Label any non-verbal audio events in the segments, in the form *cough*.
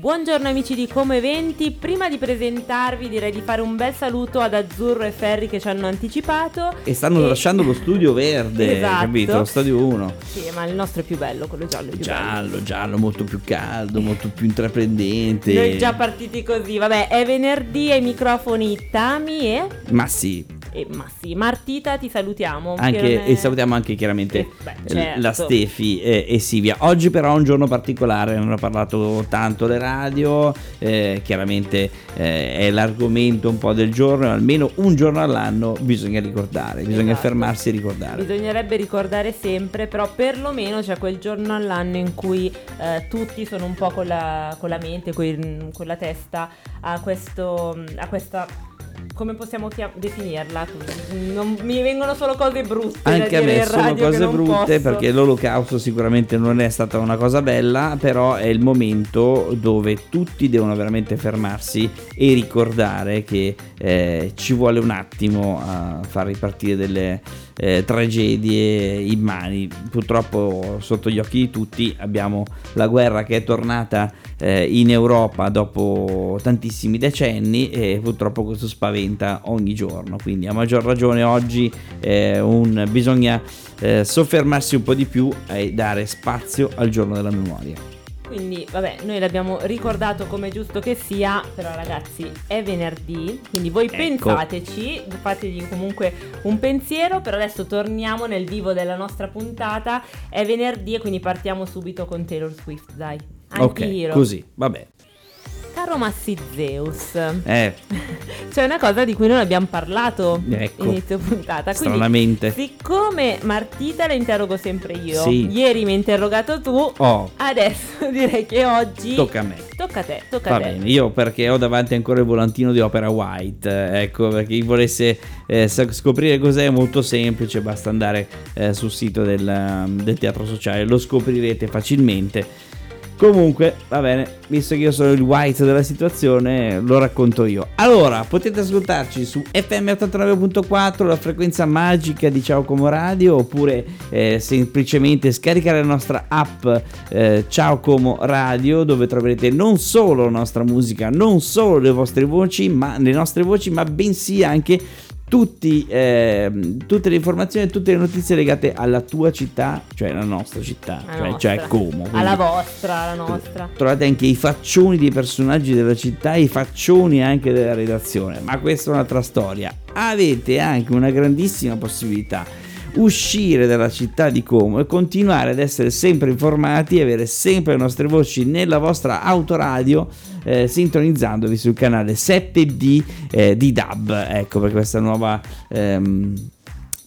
Buongiorno amici di Come Eventi, prima di presentarvi direi di fare un bel saluto ad Azzurro e Ferri che ci hanno anticipato. E stanno e... lasciando lo studio verde, esatto. capito? Lo stadio 1. Sì, ma il nostro è più bello, quello giallo giallo, bello. giallo, molto più caldo, molto più intraprendente. Noi già partiti così, vabbè, è venerdì ai microfoni Tami e... Ma sì, e, ma sì, Martita ti salutiamo. Anche. E salutiamo anche chiaramente eh, beh, certo. la Stefi e, e, Silvia. Oggi però è un giorno particolare, non ho parlato tanto le radio, eh, chiaramente eh, è l'argomento un po' del giorno, almeno un giorno all'anno bisogna ricordare, bisogna esatto. fermarsi e ricordare. Bisognerebbe ricordare sempre, però perlomeno c'è quel giorno all'anno in cui eh, tutti sono un po' con la, con la mente, con, con la testa a, questo, a questa come possiamo chiam- definirla? Non, mi vengono solo cose brutte. Anche a me sono cose brutte posso. perché l'olocausto sicuramente non è stata una cosa bella, però è il momento dove tutti devono veramente fermarsi e ricordare che eh, ci vuole un attimo a far ripartire delle eh, tragedie immani. Purtroppo sotto gli occhi di tutti abbiamo la guerra che è tornata eh, in Europa dopo tantissimi decenni e purtroppo questo spaventa ogni giorno. Quindi a maggior ragione oggi eh, un, bisogna eh, soffermarsi un po' di più e dare spazio al giorno della memoria. Quindi, vabbè, noi l'abbiamo ricordato come giusto che sia, però ragazzi è venerdì, quindi voi ecco. pensateci, fategli comunque un pensiero, però adesso torniamo nel vivo della nostra puntata, è venerdì e quindi partiamo subito con Taylor Swift, dai. Anche ok, così, vabbè. Caro Massi Zeus, eh. *laughs* c'è una cosa di cui non abbiamo parlato ecco. inizio puntata. Quindi, Stranamente. siccome Martita la interrogo sempre io, sì. ieri mi hai interrogato tu, oh. adesso *laughs* direi che oggi tocca a me. Tocca a te, tocca Va a te. bene, io perché ho davanti ancora il volantino di Opera White, ecco, perché chi volesse eh, scoprire cos'è è molto semplice, basta andare eh, sul sito del, del Teatro Sociale, lo scoprirete facilmente Comunque, va bene, visto che io sono il white della situazione, lo racconto io. Allora, potete ascoltarci su FM 89.4, la frequenza magica di Ciao Como Radio, oppure eh, semplicemente scaricare la nostra app eh, Ciao Como Radio, dove troverete non solo la nostra musica, non solo le vostre voci, ma le nostre voci, ma bensì anche tutti, eh, tutte le informazioni e tutte le notizie legate alla tua città, cioè la nostra città, la cioè, nostra. cioè Como. Alla vostra, alla nostra. Trovate anche i faccioni dei personaggi della città, i faccioni anche della redazione, ma questa è un'altra storia. Avete anche una grandissima possibilità uscire dalla città di Como e continuare ad essere sempre informati e avere sempre le nostre voci nella vostra autoradio eh, sintonizzandovi sul canale 7D eh, di DAB, ecco per questa nuova... Ehm,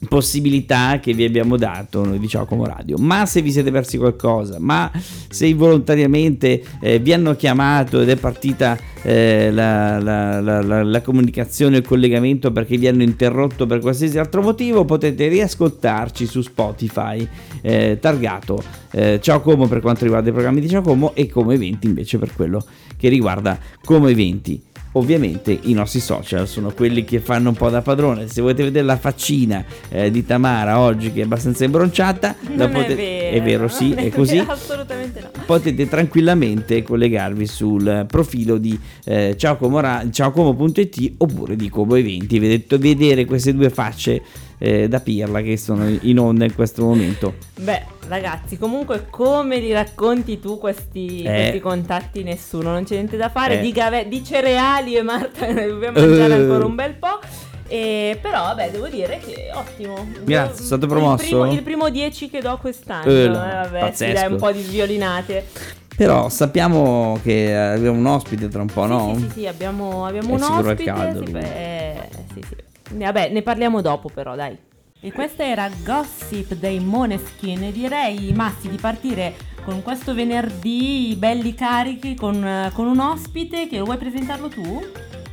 possibilità che vi abbiamo dato noi di Ciao Como Radio ma se vi siete persi qualcosa ma se volontariamente eh, vi hanno chiamato ed è partita eh, la, la, la, la, comunicazione il collegamento perché vi hanno interrotto per qualsiasi altro motivo potete riascoltarci su Spotify eh, targato eh, Ciao Como per quanto riguarda i programmi di Ciao Como e Como Eventi invece per quello che riguarda Como Eventi. Ovviamente i nostri social sono quelli che fanno un po' da padrone. Se volete vedere la faccina eh, di Tamara oggi che è abbastanza imbronciata, non potete... è vero. È vero, sì, è, è così. Vero, assolutamente no. Potete tranquillamente collegarvi sul profilo di eh, ciaocomo.it oppure di Como Eventi. Vedete, vedere queste due facce eh, da pirla che sono in onda in questo momento. Beh, ragazzi, comunque come li racconti tu questi, eh. questi contatti? Nessuno, non c'è niente da fare. Eh. Di, gave- di, cereali e Marta *laughs* ne dobbiamo mangiare ancora un bel po'. E però, vabbè, devo dire che ottimo. Grazie, è stato promosso. Il primo, 10 che do quest'anno. Eh, no, eh, vabbè, pazzesco. dai un po' di sviolinate. Però sappiamo che abbiamo un ospite tra un po', sì, no? Sì, sì, sì, abbiamo, abbiamo un ospite. Caldo, sì, beh, sì, sì. Vabbè, ne parliamo dopo però, dai. E questa era Gossip dei Moneskin direi, Massi, di partire con questo venerdì belli carichi con, con un ospite che vuoi presentarlo tu?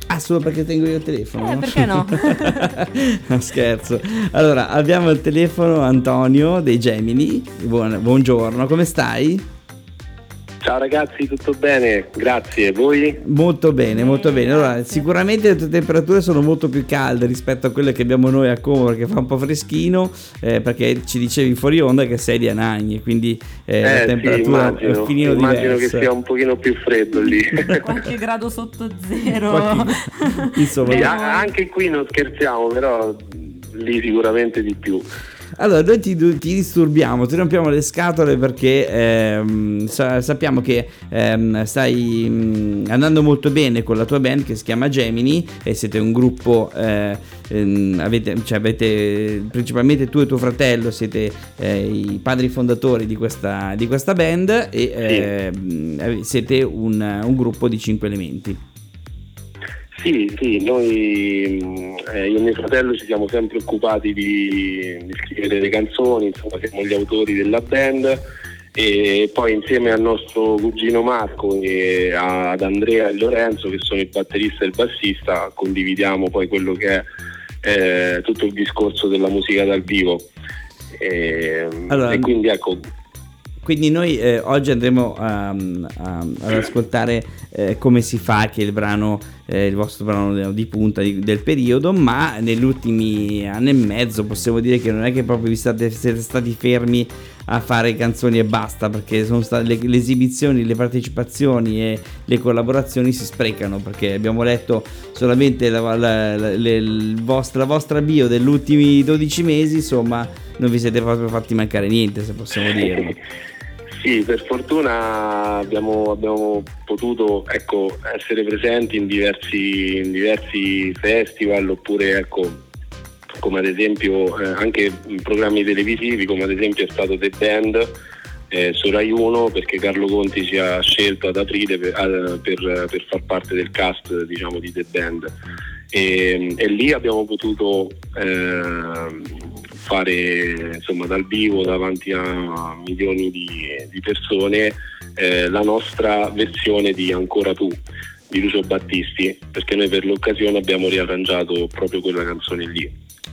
Ah, solo perché tengo io il telefono? Eh, perché no? *laughs* no? Scherzo. Allora, abbiamo al telefono Antonio dei Gemini. Buon, buongiorno, come stai? Ciao ragazzi, tutto bene? Grazie, voi? Molto bene, molto bene. Allora, sicuramente le tue temperature sono molto più calde rispetto a quelle che abbiamo noi a Como perché fa un po' freschino, eh, perché ci dicevi fuori onda che sei di Anagni, quindi eh, Eh, la sì, temperatura è immagino, un finino immagino diversa. che sia un pochino più freddo lì. Qualche *laughs* grado sotto zero. Qualche- Insomma, Sì, anche qui non scherziamo, però lì sicuramente di più. Allora, noi ti, ti disturbiamo, ti rompiamo le scatole perché ehm, sa- sappiamo che ehm, stai mm, andando molto bene con la tua band che si chiama Gemini e siete un gruppo, eh, ehm, avete, cioè avete principalmente tu e tuo fratello siete eh, i padri fondatori di questa, di questa band e ehm, siete un, un gruppo di cinque elementi. Sì, sì, noi, mh, eh, io e mio fratello ci siamo sempre occupati di, di scrivere le canzoni, insomma siamo gli autori della band e poi insieme al nostro cugino Marco e ad Andrea e Lorenzo che sono il batterista e il bassista condividiamo poi quello che è eh, tutto il discorso della musica dal vivo. E, Allora- e quindi ecco, Quindi noi eh, oggi andremo a- a- ad ascoltare eh, come si fa che il brano, eh, il vostro brano di punta di- del periodo, ma negli ultimi anni e mezzo possiamo dire che non è che proprio vi state, siete stati fermi a fare canzoni e basta, perché sono state le, le esibizioni, le partecipazioni e le collaborazioni si sprecano, perché abbiamo letto solamente la, la- la- la vostra bio degli ultimi 12 mesi, insomma non vi siete proprio fatti mancare niente, se possiamo dirlo. *laughs* Sì, per fortuna abbiamo, abbiamo potuto ecco, essere presenti in diversi, in diversi festival oppure ecco, come ad esempio eh, anche programmi televisivi come ad esempio è stato The Band eh, su Rai 1 perché Carlo Conti ci ha scelto ad aprile per, a- per- per far parte del cast diciamo, di The Band. E, e lì abbiamo potuto ehm, fare insomma dal vivo davanti a milioni di, di persone eh, la nostra versione di Ancora tu di Lucio Battisti perché noi per l'occasione abbiamo riarrangiato proprio quella canzone lì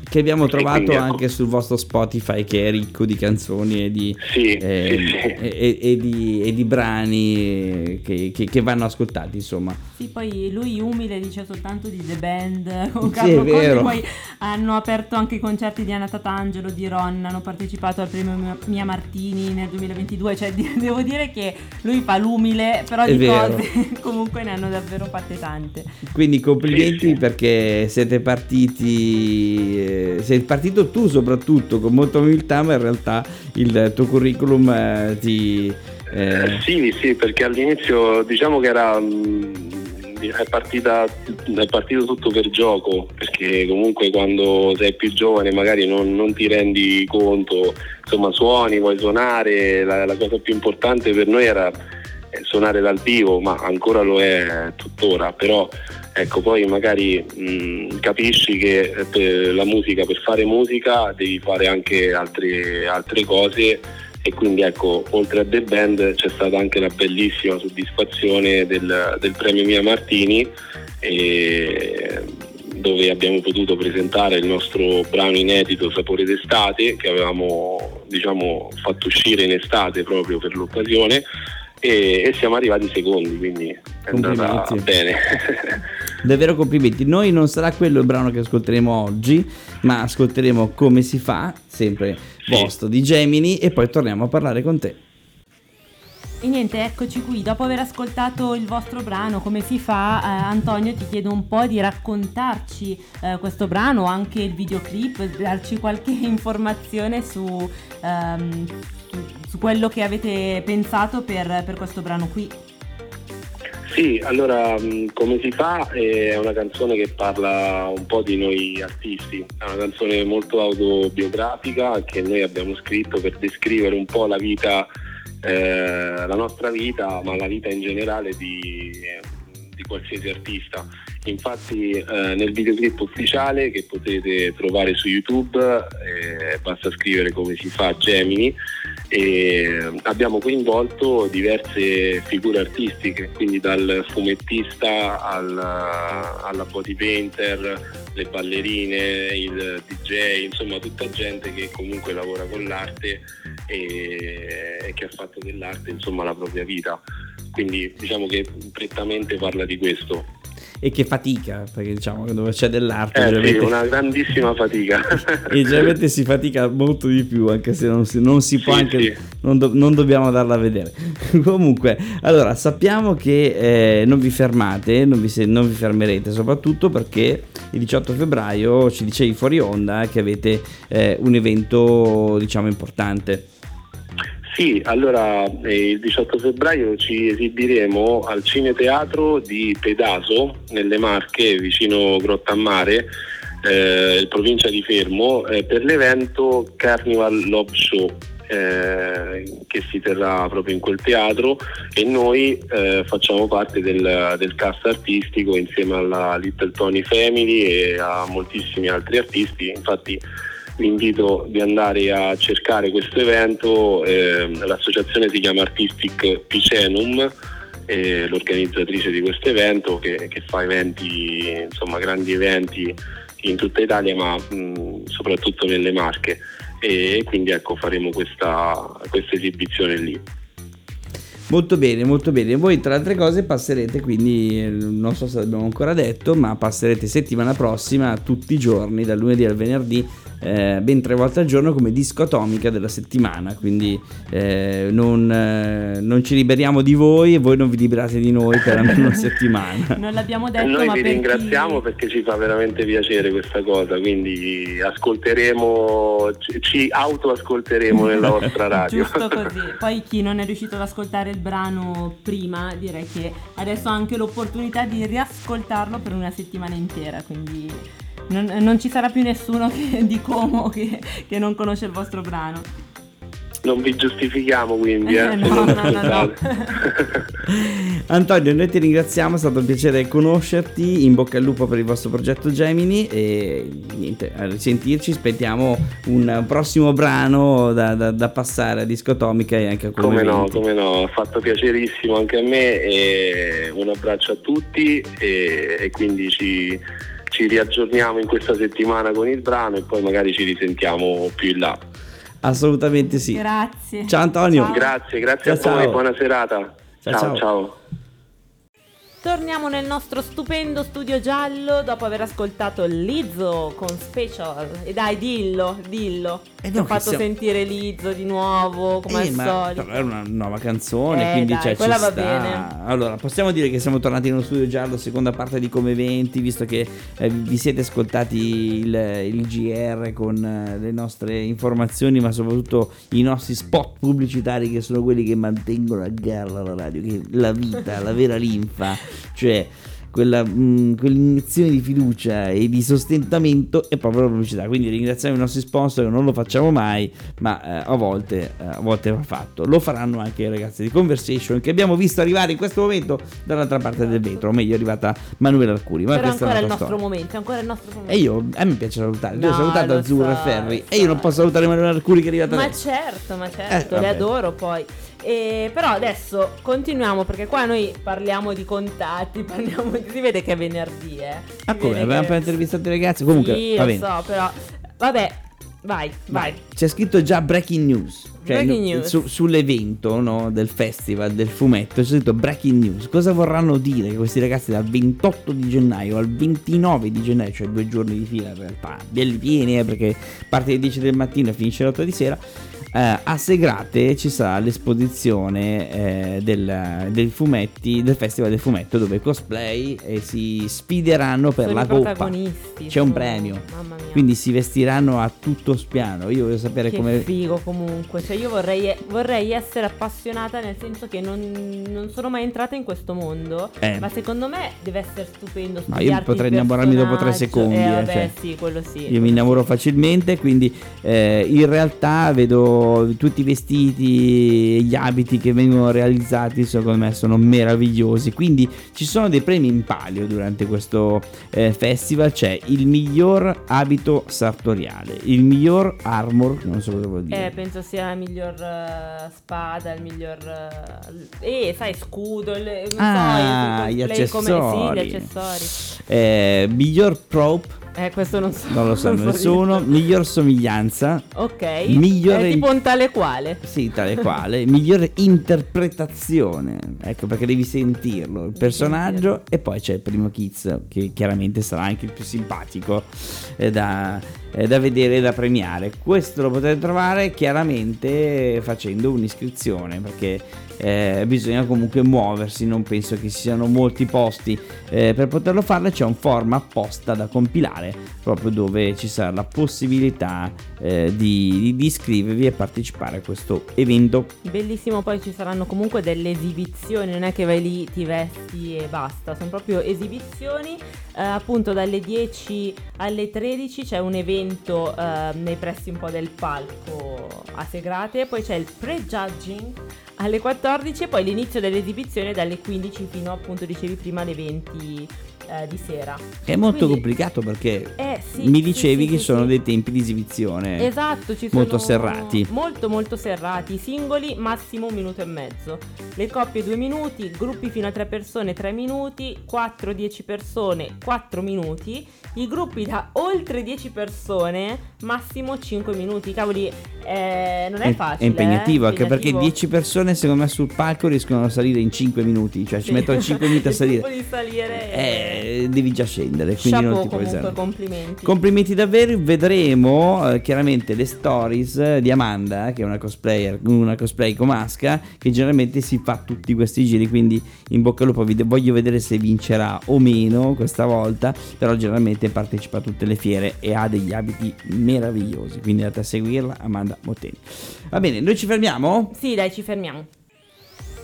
Che abbiamo trovato ecco. anche sul vostro Spotify che è ricco di canzoni e di, Sì, eh, sì, sì. e- e- e di, e di brani che, che- che vanno ascoltati insomma. Sì, poi lui umile dice soltanto di The Band *laughs* con Sì, Carlo è Conti, vero. poi hanno aperto anche i concerti di Anna Tatangelo, di Ron, hanno partecipato al premio Mia- Martini nel 2022, cioè *laughs* devo dire che lui fa l'umile, però È di vero. cose *laughs* comunque ne hanno davvero fatte tante. Quindi complimenti Sì, sì. perché siete partiti, sei partito tu soprattutto con molta umiltà, ma in realtà il tuo curriculum eh, ti... eh, Sì, sì, perché all'inizio diciamo che era mh, è, partita, è partito tutto per gioco, perché comunque quando sei più giovane magari non, non ti rendi conto, insomma suoni, vuoi suonare, la, la cosa più importante per noi era suonare dal vivo, ma ancora lo è tuttora, però ecco poi magari mh, capisci che eh, per la musica, per fare musica devi fare anche altre, altre cose e quindi ecco oltre a The Band c'è stata anche la bellissima soddisfazione del, del premio Mia Martini e- dove abbiamo potuto presentare il nostro brano inedito Sapore d'estate che avevamo diciamo, fatto uscire in estate proprio per l'occasione e, e siamo arrivati secondi quindi è andata bene *laughs* Davvero complimenti. Noi non sarà quello il brano che ascolteremo oggi, ma ascolteremo come si fa, sempre Sì. vostro di Gemini, e poi torniamo a parlare con te. E niente, eccoci qui. Dopo aver ascoltato il vostro brano, come si fa, eh, Antonio, ti chiedo un po' di raccontarci eh, questo brano, anche il videoclip, darci qualche *laughs* informazione su, ehm, su, quello che avete pensato per, per questo brano qui. Sì, allora mh, come si fa è una canzone che parla un po' di noi artisti, è una canzone molto autobiografica che noi abbiamo scritto per descrivere un po' la vita, eh, la nostra vita, ma la vita in generale di, di qualsiasi artista. Infatti eh, nel videoclip ufficiale che potete trovare su YouTube eh, basta scrivere come si fa Gemini e abbiamo coinvolto diverse figure artistiche, quindi dal fumettista al, alla body painter, le ballerine, il DJ, insomma tutta gente che comunque lavora con l'arte e, e che ha fatto dell'arte insomma la propria vita. quindi diciamo che prettamente parla di questo e che fatica, perché diciamo che dove c'è dell'arte... Eh, sì, una grandissima fatica. *laughs* e generalmente si fatica molto di più, anche se non si, non si può sì, anche... Sì. Non, do, non, dobbiamo darla a vedere. *laughs* Comunque, allora, sappiamo che eh, non vi fermate, non vi, non vi, fermerete, soprattutto perché il 18 febbraio ci dicevi fuori onda che avete eh, un evento, diciamo, importante. Sì, allora eh, il 18 febbraio ci esibiremo al Cineteatro di Pedaso, nelle Marche, vicino Grottammare, eh, provincia di Fermo, eh, per l'evento Carnival Love Show. Eh, che si terrà proprio in quel teatro e noi eh, facciamo parte del, del, cast artistico insieme alla Little Tony Family e a moltissimi altri artisti. Infatti vi invito di andare a cercare questo evento, eh, l'associazione si chiama Artistic Picenum, eh, l'organizzatrice di questo evento che, che fa eventi, insomma grandi eventi in tutta Italia ma mh, soprattutto nelle Marche e quindi ecco faremo questa, questa esibizione lì. Molto bene, molto bene. Voi tra altre cose passerete quindi, non so se l'abbiamo ancora detto, ma passerete settimana prossima tutti i giorni, dal lunedì al venerdì, eh, ben tre volte al giorno come disco atomica della settimana. Quindi eh, non, eh, non, ci liberiamo di voi e voi non vi liberate di noi per almeno una *laughs* settimana. non l'abbiamo detto. E noi ma vi per ringraziamo chi... perché ci fa veramente piacere questa cosa. Quindi ascolteremo, ci autoascolteremo nella vostra *laughs* radio. Giusto *laughs* così. Poi chi non è riuscito ad ascoltare il brano prima, direi che adesso ho anche l'opportunità di riascoltarlo per una settimana intera, quindi non, non ci sarà più nessuno che, *laughs* di Como che, che non conosce il vostro brano. Non vi giustifichiamo quindi, eh? no, no, no, no. *laughs* *laughs* Antonio, noi ti ringraziamo, è stato un piacere conoscerti, in bocca al lupo per il vostro progetto Gemini e niente, a risentirci, aspettiamo un prossimo brano da, da, da passare a Discotomica e anche a Come no, come no, ha fatto piacerissimo anche a me e un abbraccio a tutti e, e quindi ci, ci riaggiorniamo in questa settimana con il brano e poi magari ci risentiamo più in là. Assolutamente sì. Grazie. Ciao Antonio. Ciao. Grazie, grazie ciao, a voi, buona serata. ciao. ciao. ciao. Torniamo nel nostro stupendo studio giallo dopo aver ascoltato Lizzo con Special. E dai, dillo, dillo. E eh ho fatto siamo... sentire Lizzo di nuovo, come eh, al solito. Però è una nuova canzone, eh, quindi dai, cioè, quella va sta. bene. Allora, possiamo dire che siamo tornati nello studio giallo, seconda parte di Come Eventi, visto che eh, vi siete ascoltati il, il GR con eh, le nostre informazioni, ma soprattutto i nostri spot pubblicitari che sono quelli che mantengono a galla la radio, che la vita, la vera linfa, cioè quella, mh, mm, quell'iniezione di fiducia e di sostentamento è proprio la pubblicità. Quindi ringraziamo i nostri sponsor, non lo facciamo mai, ma eh, a, volte, eh, a volte va fatto. Lo faranno anche i ragazzi di Conversation che abbiamo visto arrivare in questo momento dall'altra parte del vetro, o meglio è arrivata Manuela Arcuri. Ma Però ancora è il nostro storia. momento, ancora il nostro momento. E io, a me piace salutare, no, io ho salutato Azzurro so, e Ferri so. e io non posso salutare Manuela Arcuri che è arrivata Ma certo, ma certo, Eh, le adoro poi. E, però adesso continuiamo perché qua noi parliamo di contatti, *laughs* parliamo di... si vede che è venerdì, eh. Si Ah come? Abbiamo che- appena intervistato i ragazzi. Comunque, Sì, va lo bene. so, però vabbè, vai, vai. C'è scritto già breaking news. Cioè, Breaking no, news. su- sull'evento no, del festival del fumetto c'è scritto breaking news. Cosa vorranno dire questi ragazzi dal 28 di gennaio al 29 di gennaio, cioè due giorni di fila in realtà, belli pieni eh, perché parte alle 10 del mattino e finisce alle 8 di sera. Eh, a Segrate ci sarà l'esposizione eh, del, dei fumetti, del festival del fumetto dove cosplay e si sfideranno per Sono la coppa. C'è un premio. Quindi si vestiranno a tutto spiano. Io voglio sapere che come. figo comunque, cioè io vorrei, vorrei essere appassionata nel senso che non, non sono mai entrata in questo mondo, Eh. ma secondo me deve essere stupendo. Ma io potrei innamorarmi dopo tre secondi, Eh, eh, vabbè, cioè. sì, quello sì. Io mi innamoro facilmente, quindi eh, in realtà vedo tutti i vestiti e gli abiti che vengono realizzati, secondo me sono meravigliosi. Quindi ci sono dei premi in palio durante questo eh, festival. C'è il miglior abito sartoriale, il miglior armor, non so cosa vuol dire. Eh, penso sia la miglior eh, spada, il miglior... Eh, sai, scudo, il, Ah, so, il gli cosplay come- accessori. sì, gli accessori. Eh, miglior prop Eh, questo non so. Non lo sa non so nessuno. Miglior somiglianza. Ok. Migliore- È tipo un tale quale. Sì, tale quale. Migliore interpretazione. Ecco perché devi sentirlo. Il personaggio. E poi c'è il primo Kids, che chiaramente sarà anche il più simpatico eh, da, eh, da vedere e da premiare. Questo lo potete trovare chiaramente facendo un'iscrizione. Perché eh, bisogna comunque muoversi. Non penso che ci siano molti posti eh, per poterlo fare. C'è un form apposta da compilare, proprio dove ci sarà la possibilità eh, di, di- di iscrivervi e partecipare a questo evento. Bellissimo, poi ci saranno comunque delle esibizioni, non è che vai lì, ti vesti e basta, sono proprio esibizioni. Eh, appunto dalle 10 alle 13 c'è un evento eh, nei pressi un po' del palco a Segrate, poi c'è il prejudging alle 14 e poi l'inizio delle esibizioni dalle 15 fino appunto dicevi prima alle 20 eh, di sera. Che è molto Quindi- complicato perché Eh, sì, mi dicevi sì, che sì, sono sì. dei tempi di esibizione. Esatto, ci sono molto serrati. Molto molto serrati, singoli massimo un minuto e mezzo. Le coppie due minuti, gruppi fino a tre persone tre minuti, 4-10 persone 4 minuti, i gruppi da oltre 10 persone massimo 5 minuti. Cavoli, eh, non è, facile. È impegnativo eh, anche perché impegnativo. 10 persone secondo me sul palco riescono a salire in 5 minuti, cioè ci mettono 5 minuti a *laughs* salire. di salire Eh, devi già scendere, quindi Chapeau, non ti puoi comunque, complimenti. Complimenti davvero, vedremo eh, chiaramente le stories eh, di Amanda, che è una cosplayer, una cosplay comasca, che generalmente si fa tutti questi giri, quindi in bocca al lupo vi- voglio vedere se vincerà o meno questa volta, però generalmente partecipa a tutte le fiere e ha degli abiti meravigliosi, quindi andate a seguirla, Amanda Motteni. Va bene, noi ci fermiamo? Sì, dai, ci fermiamo.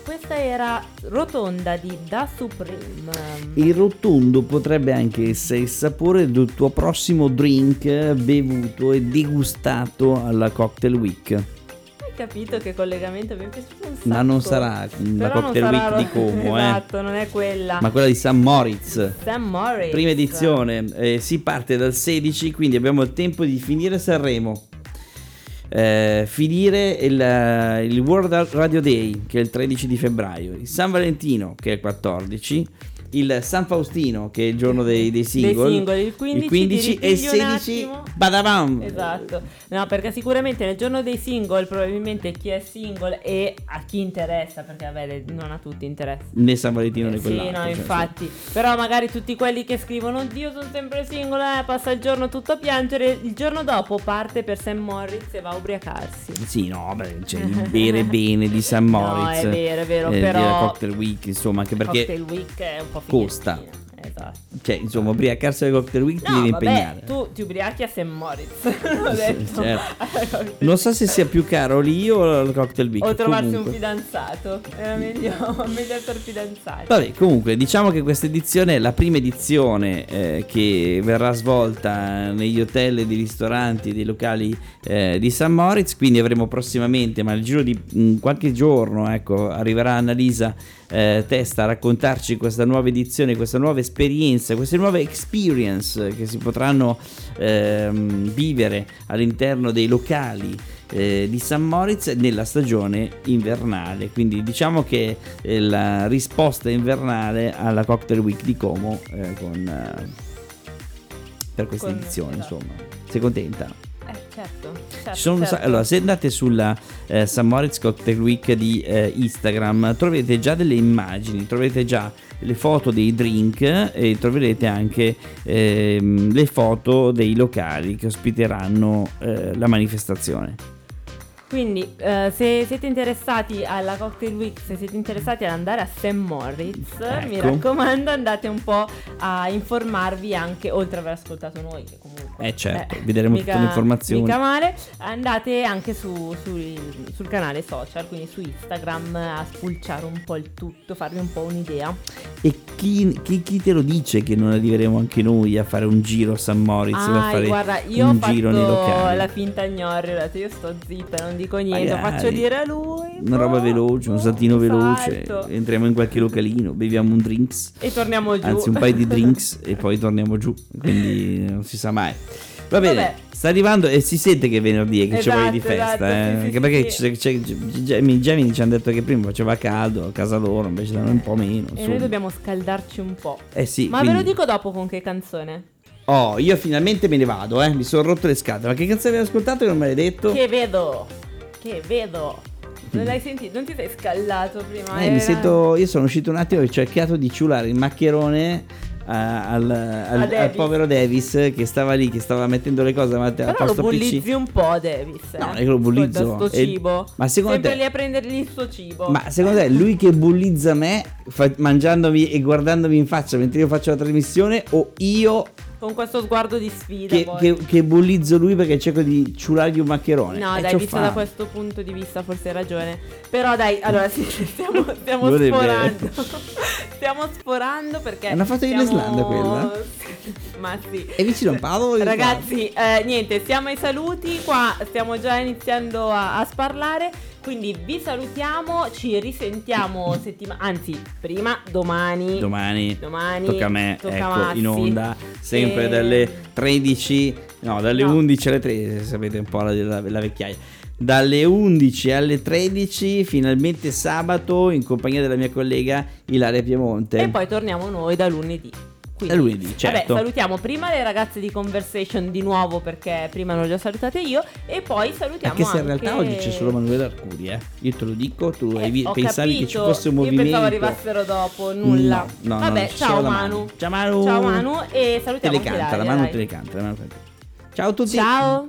Questa era Rotonda di Da Supreme. Il rotondo potrebbe anche essere il sapore del tuo prossimo drink bevuto e degustato alla Cocktail Week. Hai capito che collegamento mi è piaciuto un sacco. Ma non sarà la Però Cocktail sarà Week lo- di Como, *laughs* eh. Esatto, non è quella. ma quella di San Moritz. Sam Morris. Prima edizione, eh, si parte dal 16, quindi abbiamo il tempo di finire Sanremo. Eh, finire il, eh, il World Radio Day che è il 13 di febbraio, il San Valentino che è il 14, il San Faustino che è il giorno dei, dei single, singoli, il 15 ti e il ripiglio un 16 attimo. badabam. Esatto, no perché sicuramente nel giorno dei single probabilmente chi è single e a chi interessa, perché vabbè non a tutti interessa. Né San Valentino né Eh, sì, quell'altro. no, cioè, infatti. Però magari tutti quelli che scrivono Oddio, sono sempre single, eh, passa il giorno tutto a piangere. Il giorno dopo parte per Sam Morris e va a ubriacarsi. Sì, no, beh, c'è il *laughs* bere bene di San No, Moritz. è vero, è vero, eh, però- Cocktail Week, insomma, anche perché Cocktail Week è un po' costa. Esatto. Cioè, insomma, ubriacarsi al Cocktail Week ti No, devi vabbè, impegnare. tu ti ubriachi a Sam Moritz. *laughs* Certo. *laughs* Non so se sia più caro lì o al Cocktail Week. O trovarsi comunque. un fidanzato. Era meglio, *laughs* meglio essere fidanzati. Vabbè, comunque, diciamo che questa edizione è la prima edizione eh, che verrà svolta negli hotel dei ristoranti dei locali eh, di San Moritz. Quindi avremo prossimamente, ma nel giro di mm, qualche giorno, ecco, arriverà Annalisa eh, Testa a raccontarci questa nuova edizione, questa nuova esperienza, queste nuove experience che si potranno ehm, vivere all'interno dei locali eh, di San Moritz nella stagione invernale. Quindi diciamo che è la risposta invernale alla Cocktail Week di Como eh, con, eh, per questa Con- edizione, esatto. insomma. Sei contenta? Eh, certo. certo, sa- certo. allora, se andate sulla eh, San Moritz Cocktail Week di eh, Instagram, troverete già delle immagini, troverete già le foto dei drink e troverete anche ehm, le foto dei locali che ospiteranno eh, la manifestazione. Quindi, eh, se siete interessati alla Cocktail Week, se siete interessati ad andare a St. Moritz, mi Ecco. raccomando, andate un po' a informarvi anche, oltre ad aver ascoltato noi, che comunque. Eh, certo, vi daremo tutte le informazioni. Mica male. Andate anche su, sul, sul canale social, quindi su Instagram, a spulciare un po' il tutto, farvi un po' un'idea. E chi, chi- chi te lo dice che non arriveremo anche noi a fare un giro a San Moritz? Ah, guarda, io un ho fatto la finta gnorri, ho detto io sto zitta, non dico niente, lo Magari. faccio dire a lui. Una roba boh, veloce, un saltino veloce. salto. Entriamo in qualche localino, beviamo un drinks. E torniamo giù. Anzi, un paio di drinks *laughs* e poi torniamo giù. Quindi non si sa mai. Va bene, Vabbè. sta arrivando e si sente che è venerdì e che c'è voglia di Esatto, festa. esatto, eh. sì, sì, Anche perché sì. c'è- c'è- Gemini Gemini ci hanno detto che prima faceva caldo a casa loro, invece da noi un po' meno. E insomma. noi dobbiamo scaldarci un po'. Eh sì, Ma ve lo quindi- dico dopo con che canzone? Oh, io finalmente me ne vado, eh. Mi sono rotto le scatole. Ma che canzone avevi ascoltato che non me l'hai detto? Che vedo, che vedo. Non l'hai sentito? Non ti sei scallato prima? Eh, mi Era- sento. Io sono uscito un attimo e ho cercato di ciulare il maccherone eh, al, al- al povero Davis che stava lì, che stava mettendo le cose davanti al Però lo posto bullizzi PC. un po', Davis. eh. No, è che lo bullizzo, sto cibo. ma secondo Sempre te- lì a prendergli il suo cibo. Ma secondo te lui che bullizza me fa- mangiandomi e guardandomi in faccia mentre io faccio la trasmissione o io Con questo sguardo di sfida. che, che- che bullizzo lui perché cerco di ciulargli un maccherone? No, Eh, dai, visto fame. da questo punto di vista forse hai ragione. Però dai, allora sì, *laughs* stiamo, stiamo sforando. *laughs* stiamo sforando perché... È una foto stiamo- Islanda quella? Ma sì. È vicino a Paolo? Ragazzi, eh, niente, siamo ai saluti, qua stiamo già iniziando a, a sparlare, quindi vi salutiamo, ci risentiamo *laughs* settimana, anzi, prima domani. Domani, Domani tocca a me, tocca ecco, Massi. in onda, sempre E- dalle 13, no, dalle No. 11 alle 13, sapete un po' la, la- la vecchiaia. Dalle 11 alle 13, finalmente sabato, in compagnia della mia collega Ilaria Piemonte. E poi torniamo noi da lunedì. Quindi, lunedì, certo. Vabbè, salutiamo prima le ragazze di Conversation di nuovo perché prima non le ho salutate io e poi salutiamo Anche se in anche- realtà oggi c'è solo Manuele Arcuri, eh. Io te lo dico, tu Eh, hai- ho pensavi che ci capito. fosse un movimento. Io pensavo arrivassero dopo, nulla. No, no, Vabbè, no, ciao la Manu. Ciao Manu. Ciao Manu e salutiamo le anche canta, la Manu dai. te le canta. la Manu te le canta. Ciao a tutti. Ciao.